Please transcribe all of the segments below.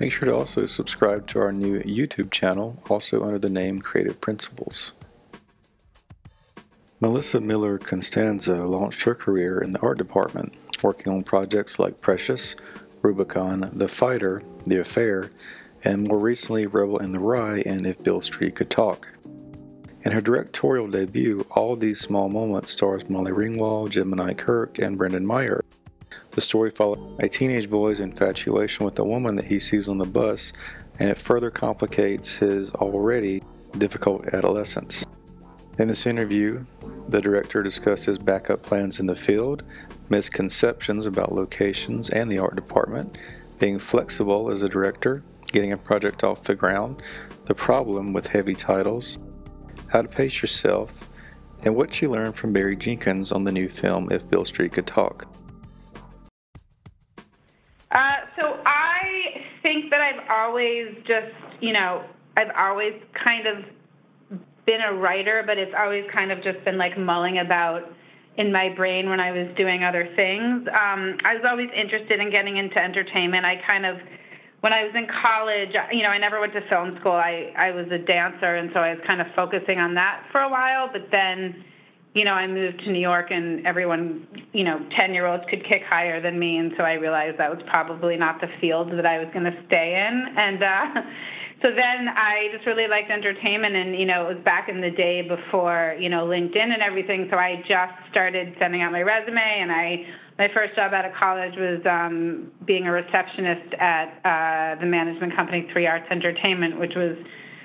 Make sure to also subscribe to our new YouTube channel, also under the name Creative Principles. Melissa Miller Costanzo launched her career in the art department, working on projects like Precious, Rubicon, The Fighter, The Affair, and more recently Rebel in the Rye and If Beale Street Could Talk. In her directorial debut, All These Small Moments stars Molly Ringwald, Jemima Kirke, and Brendan Meyer. The story follows a teenage boy's infatuation with a woman that he sees on the bus, and it further complicates his already difficult adolescence. In this interview, the director discusses backup plans in the field, misconceptions about locations and the art department, being flexible as a director, getting a project off the ground, the problem with heavy titles, how to pace yourself, and what you learned from Barry Jenkins on the new film If Beale Street Could Talk. Always just, you know, I've always kind of been a writer, but it's always kind of just been like mulling about in my brain when I was doing other things. Um, I was always interested in getting into entertainment. I kind of, when I was in college, you know, I never went to film school. I, I was a dancer, and so I was kind of focusing on that for a while, but then you know, I moved to New York and everyone, you know, 10 year olds could kick higher than me. And so I realized that was probably not the field that I was going to stay in. And uh, so then I just really liked entertainment. And, you know, it was back in the day before, you know, LinkedIn and everything. So I just started sending out my resume. And I, my first job out of college was um, being a receptionist at uh, the management company Three Arts Entertainment, which was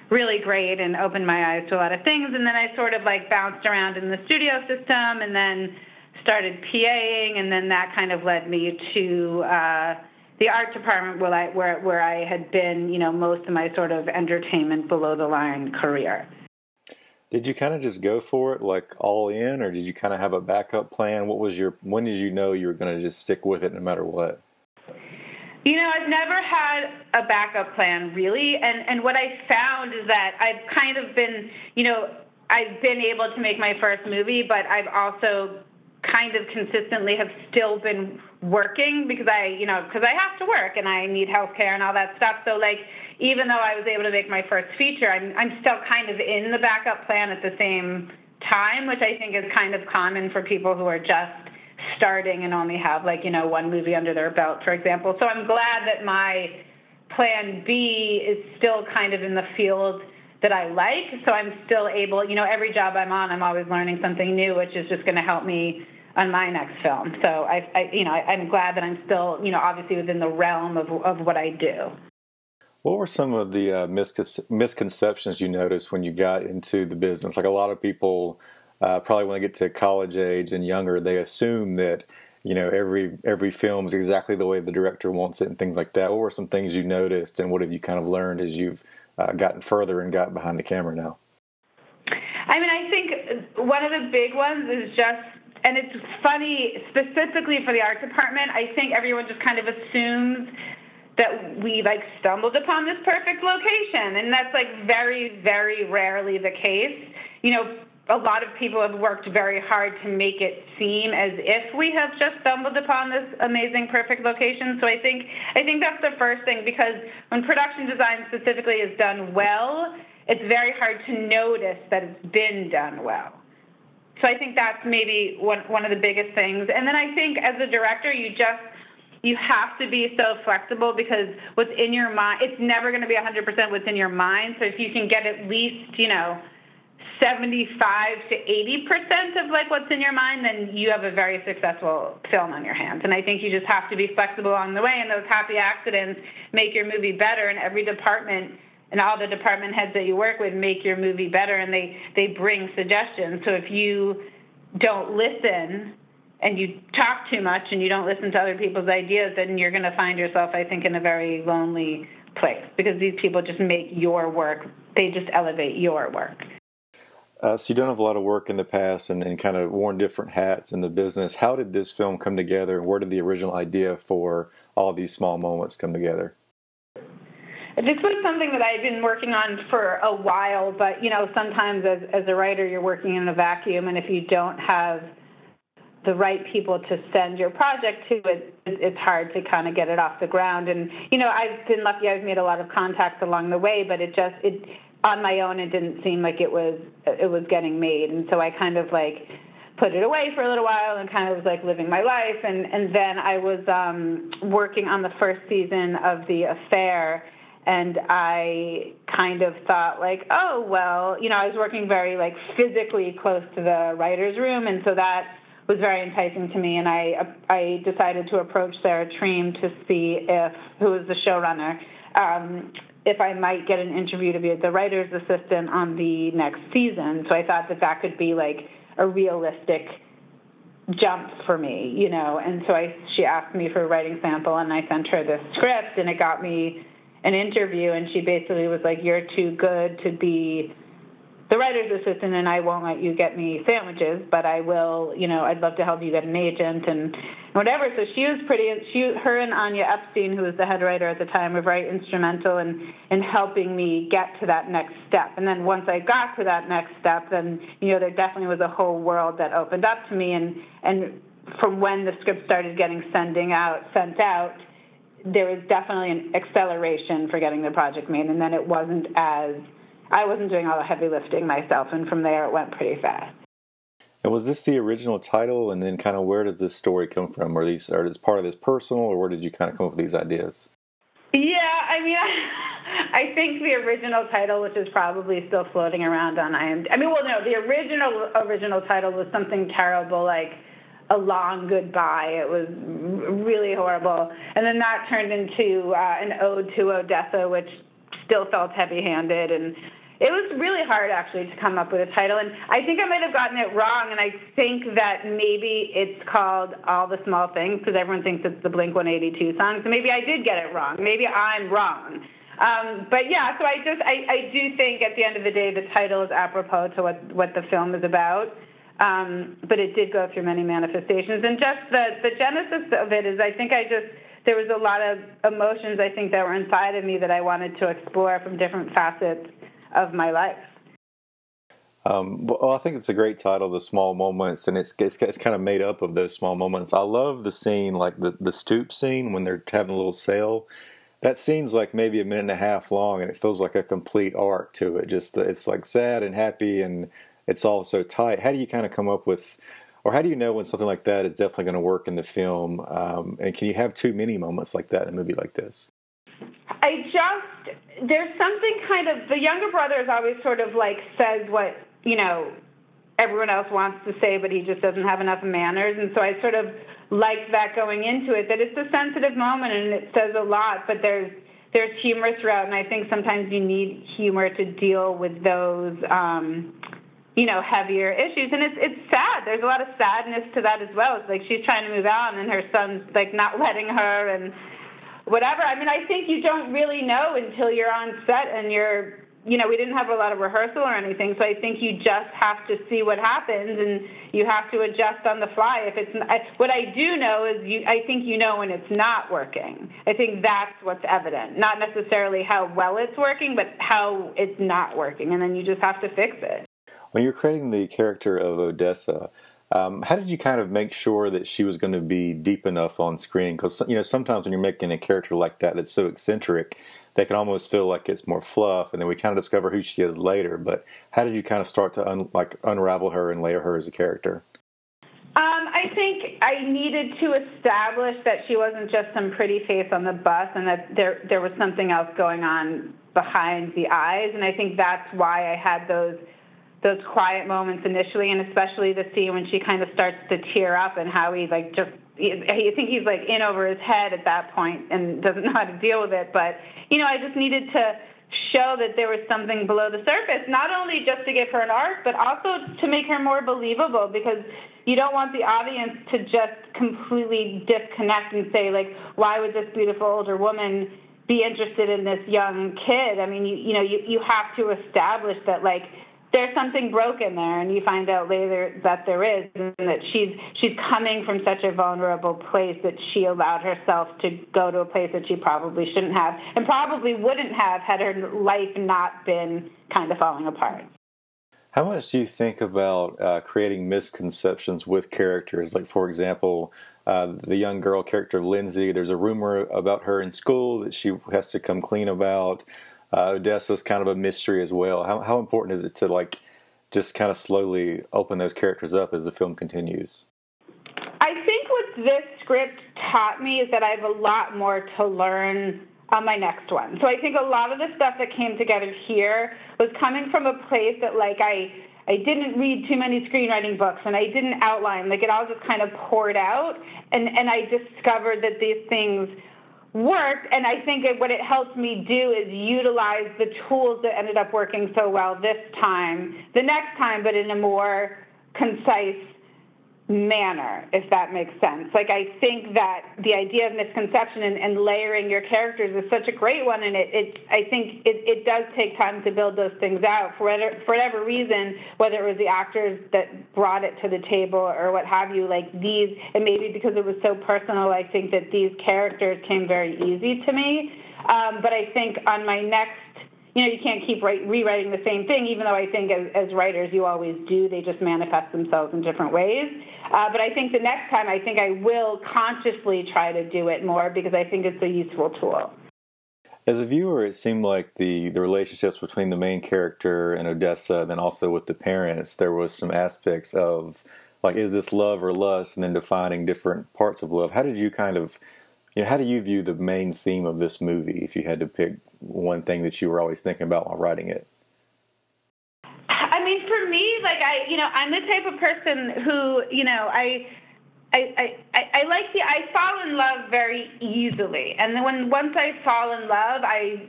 really great and opened my eyes to a lot of things. And then I sort of like bounced around in the studio system and then started PAing, and then that kind of led me to uh, the art department where I, where, where I had been, you know, most of my sort of entertainment below the line career. Did you kind of just go for it like all in, or did you kind of have a backup plan? What was your, when did you know you were going to just stick with it no matter what? You know, I've never had a backup plan really, and and what I found is that I've kind of been, you know, I've been able to make my first movie, but I've also kind of consistently have still been working because I, you know, because I have to work and I need health care and all that stuff. So like, even though I was able to make my first feature, I'm I'm still kind of in the backup plan at the same time, which I think is kind of common for people who are just starting and only have like you know one movie under their belt for example. So i'm glad that my plan b is still kind of in the field that i like. So i'm still able you know every job i'm on i'm always learning something new which is just going to help me on my next film. So i, I you know I, i'm glad that i'm still you know obviously within the realm of of what i do. What were some of the uh, misconceptions you noticed when you got into the business? Like a lot of people uh, probably when they get to college age and younger, they assume that you know every every film is exactly the way the director wants it and things like that. What were some things you noticed, and what have you kind of learned as you've uh, gotten further and got behind the camera now? I mean, I think one of the big ones is just, and it's funny specifically for the art department. I think everyone just kind of assumes that we like stumbled upon this perfect location, and that's like very, very rarely the case. You know, a lot of people have worked very hard to make it seem as if we have just stumbled upon this amazing perfect location. So i think i think that's the first thing because when production design specifically is done well it's very hard to notice that it's been done well. So i think that's maybe one one of the biggest things. And then i think as a director you just you have to be so flexible because what's in your mind it's never going to be 100% what's in your mind. So if you can get at least you know 75 to 80 percent of like what's in your mind, then you have a very successful film on your hands. And I think you just have to be flexible along the way, and those happy accidents make your movie better. And every department and all the department heads that you work with make your movie better, and they they bring suggestions. So if you don't listen and you talk too much and you don't listen to other people's ideas, then you're going to find yourself, I think, in a very lonely place because these people just make your work. They just elevate your work. Uh, so you've done a lot of work in the past and, and kind of worn different hats in the business. How did this film come together, and where did the original idea for all these small moments come together? This was something that I've been working on for a while, but you know, sometimes as as a writer, you're working in a vacuum, and if you don't have the right people to send your project to, it it's hard to kind of get it off the ground. And you know, I've been lucky; I've made a lot of contacts along the way, but it just it on my own it didn't seem like it was it was getting made. And so i kind of like put it away for a little while and kind of was like living my life. And and then i was um working on the first season of the affair. And i kind of thought like oh well you know i was working very like physically close to the writers room. And so that was very enticing to me. And i i decided to approach sarah treem to see if who was the showrunner um, if I might get an interview to be the writer's assistant on the next season. So I thought that that could be like a realistic jump for me, you know. And so I she asked me for a writing sample and I sent her the script and it got me an interview and she basically was like you're too good to be the writer's assistant and I won't let you get me sandwiches, but I will, you know, I'd love to help you get an agent and whatever. So she was pretty, she, her and Anya Epstein, who was the head writer at the time, were very instrumental in, in helping me get to that next step. And then once I got to that next step, then, you know, there definitely was a whole world that opened up to me. And, and from when the script started getting sending out, sent out, there was definitely an acceleration for getting the project made. And then it wasn't as, I wasn't doing all the heavy lifting myself, and from there it went pretty fast. And was this the original title? And then, kind of, where does this story come from? Are these are this part of this personal, or where did you kind of come up with these ideas? Yeah, I mean, I, I think the original title, which is probably still floating around on IMDb. I mean, well, no, the original original title was something terrible like a long goodbye. It was really horrible, and then that turned into uh, an ode to Odessa, which still felt heavy-handed and it was really hard actually to come up with a title and i think i might have gotten it wrong and i think that maybe it's called all the small things because everyone thinks it's the blink 182 song so maybe i did get it wrong. Maybe i'm wrong. Um, but yeah so i just I, I do think at the end of the day the title is apropos to what what the film is about um, but it did go through many manifestations and just the the genesis of it is i think i just there was a lot of emotions I think that were inside of me that I wanted to explore from different facets of my life. Um, well, I think it's a great title, "The Small Moments," and it's, it's, it's kind of made up of those small moments. I love the scene, like the the stoop scene when they're having a little sale. That scene's like maybe a minute and a half long, and it feels like a complete arc to it. Just it's like sad and happy, and it's all so tight. How do you kind of come up with or how do you know when something like that is definitely going to work in the film? Um, and can you have too many moments like that in a movie like this? I just there's something kind of the younger brother is always sort of like says what you know everyone else wants to say, but he just doesn't have enough manners, and so I sort of like that going into it. That it's a sensitive moment and it says a lot, but there's there's humor throughout, and I think sometimes you need humor to deal with those. Um, you know, heavier issues. And it's it's sad. There's a lot of sadness to that as well. It's like she's trying to move on and her son's like not letting her and whatever. I mean, I think you don't really know until you're on set and you're you know, we didn't have a lot of rehearsal or anything, so I think you just have to see what happens and you have to adjust on the fly. If it's what I do know is you, I think you know when it's not working. I think that's what's evident, not necessarily how well it's working, but how it's not working, and then you just have to fix it. When you're creating the character of Odessa, um, how did you kind of make sure that she was going to be deep enough on screen? Because you know sometimes when you're making a character like that that's so eccentric, they can almost feel like it's more fluff, and then we kind of discover who she is later. But how did you kind of start to un- like unravel her and layer her as a character? Um, I think I needed to establish that she wasn't just some pretty face on the bus, and that there there was something else going on behind the eyes. And I think that's why I had those those quiet moments initially, and especially the scene when she kind of starts to tear up and how he like just I think he's like in over his head at that point and doesn't know how to deal with it. But you know, I just needed to show that there was something below the surface, not only just to give her an arc, but also to make her more believable because you don't want the audience to just completely disconnect and say like, why would this beautiful older woman be interested in this young kid? I mean, you you know, you you have to establish that like there's something broken there and you find out later that there is and that she's she's coming from such a vulnerable place that she allowed herself to go to a place that she probably shouldn't have and probably wouldn't have had her life not been kind of falling apart. How much do you think about uh, creating misconceptions with characters? Like for example uh, the young girl character lindsay there's a rumor about her in school that she has to come clean about uh, Odessa's kind of a mystery as well. How how important is it to like just kind of slowly open those characters up as the film continues? I think what this script taught me is that I have a lot more to learn on my next one. So I think a lot of the stuff that came together here was coming from a place that like I I didn't read too many screenwriting books and I didn't outline like it all just kind of poured out and and I discovered that these things worked and i think what it helps me do is utilize the tools that ended up working so well this time the next time but in a more concise manner, if that makes sense. Like I think that the idea of misconception and, and layering your characters is such a great one, and it, it I think it, it does take time to build those things out for whatever, for whatever reason, whether it was the actors that brought it to the table or what have you. Like these, and maybe because it was so personal, I think that these characters came very easy to me. Um, but I think on my next you know, you can't keep write, rewriting the same thing, even though I think as, as writers you always do. They just manifest themselves in different ways. Uh, but I think the next time, I think I will consciously try to do it more because I think it's a useful tool. As a viewer, it seemed like the, the relationships between the main character and Odessa, then also with the parents, there was some aspects of like, is this love or lust, and then defining different parts of love. How did you kind of, you know, how do you view the main theme of this movie if you had to pick one thing that you were always thinking about while writing it? I mean, for me, like I, you know, I'm the type of person who, you know, I. I, I, I like the I fall in love very easily, and then when once I fall in love, I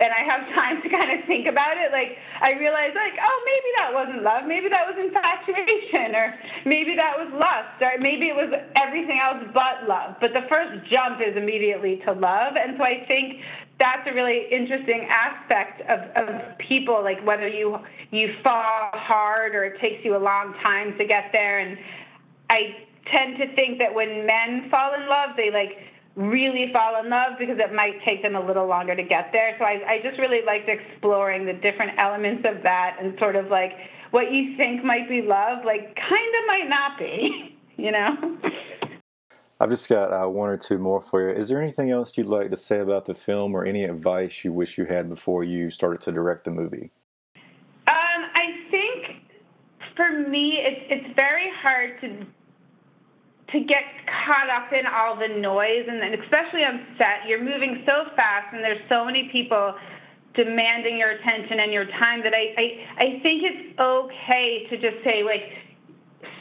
and I have time to kind of think about it, like I realize like, oh, maybe that wasn't love, maybe that was infatuation, or maybe that was lust, or maybe it was everything else but love. But the first jump is immediately to love, and so I think that's a really interesting aspect of, of people, like whether you you fall hard or it takes you a long time to get there. And I tend to think that when men fall in love, they like really fall in love because it might take them a little longer to get there. So I, I just really liked exploring the different elements of that and sort of like what you think might be love, like kind of might not be, you know? I've just got uh, one or two more for you. Is there anything else you'd like to say about the film, or any advice you wish you had before you started to direct the movie? Um, I think for me, it's it's very hard to to get caught up in all the noise, and then especially on set, you're moving so fast, and there's so many people demanding your attention and your time that I I, I think it's okay to just say like,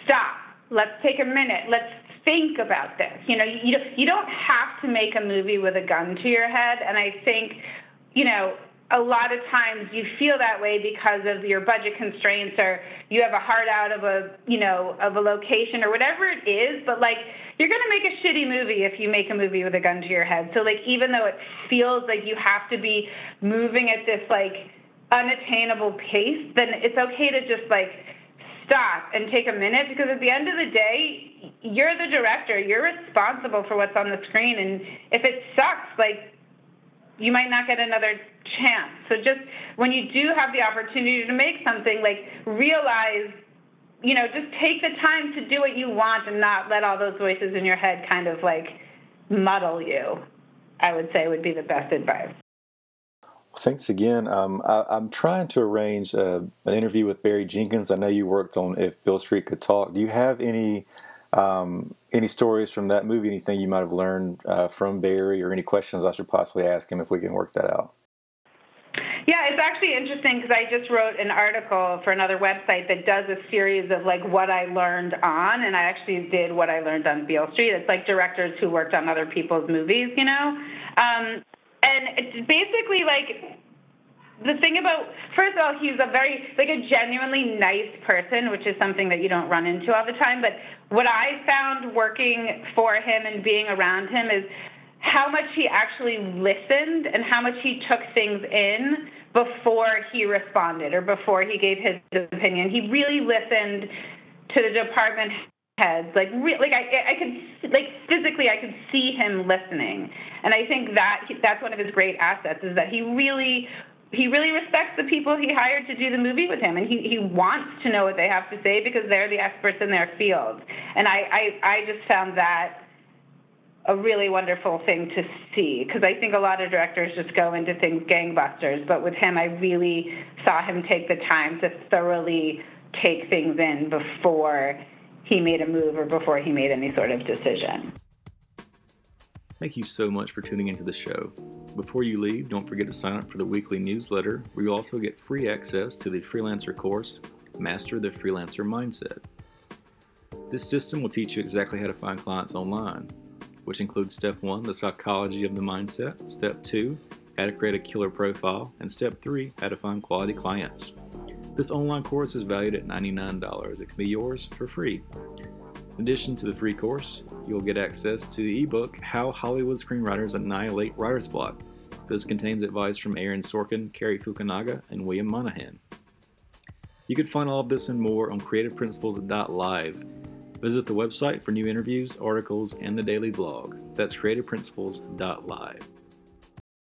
stop. Let's take a minute. Let's think about this. You know, you you don't have to make a movie with a gun to your head, and I think, you know, a lot of times you feel that way because of your budget constraints or you have a heart out of a you know of a location or whatever it is but like you're going to make a shitty movie if you make a movie with a gun to your head so like even though it feels like you have to be moving at this like unattainable pace then it's okay to just like stop and take a minute because at the end of the day, you're the director. You're responsible for what's on the screen. And if it sucks, like, you might not get another chance. So just when you do have the opportunity to make something, like realize, you know, just take the time to do what you want and not let all those voices in your head kind of like muddle you. I would say would be the best advice. Thanks again. Um, I, am trying to arrange uh, an interview with Barry Jenkins. I know you worked on If Beale Street Could Talk. Do you have any um, any stories from that movie? Anything you might have learned uh, from Barry, or any questions I should possibly ask him if we can work that out? Yeah, it's actually interesting because I just wrote an article for another website that does a series of like what I learned on, and I actually did what I learned on Beale Street. It's like directors who worked on other people's movies, you know. Um, and basically like the thing about first of all he's a very like a genuinely nice person which is something that you don't run into all the time. But what i found working for him and being around him is how much he actually listened and how much he took things in before he responded or before he gave his opinion. He really listened to the department heads. Like, re- like I, I could, like physically, I could see him listening, and I think that that's one of his great assets is that he really. He really respects the people he hired to do the movie with him, and he, he wants to know what they have to say because they're the experts in their field. And I, I, I just found that a really wonderful thing to see because I think a lot of directors just go into things gangbusters, but with him, I really saw him take the time to thoroughly take things in before he made a move or before he made any sort of decision. Thank you so much for tuning into the show. Before you leave, don't forget to sign up for the weekly newsletter where you also get free access to the freelancer course, Master the Freelancer Mindset. This system will teach you exactly how to find clients online, which includes step one, the psychology of the mindset, step two, how to create a killer profile, and step three, how to find quality clients. This online course is valued at $99. It can be yours for free. In addition to the free course, you'll get access to the ebook How Hollywood Screenwriters Annihilate Writer's Block. This contains advice from Aaron Sorkin, Cary Fukunaga, and William Monahan. You can find all of this and more on creativeprinciples.live. Visit the website for new interviews, articles, and the daily blog. That's creativeprinciples.live.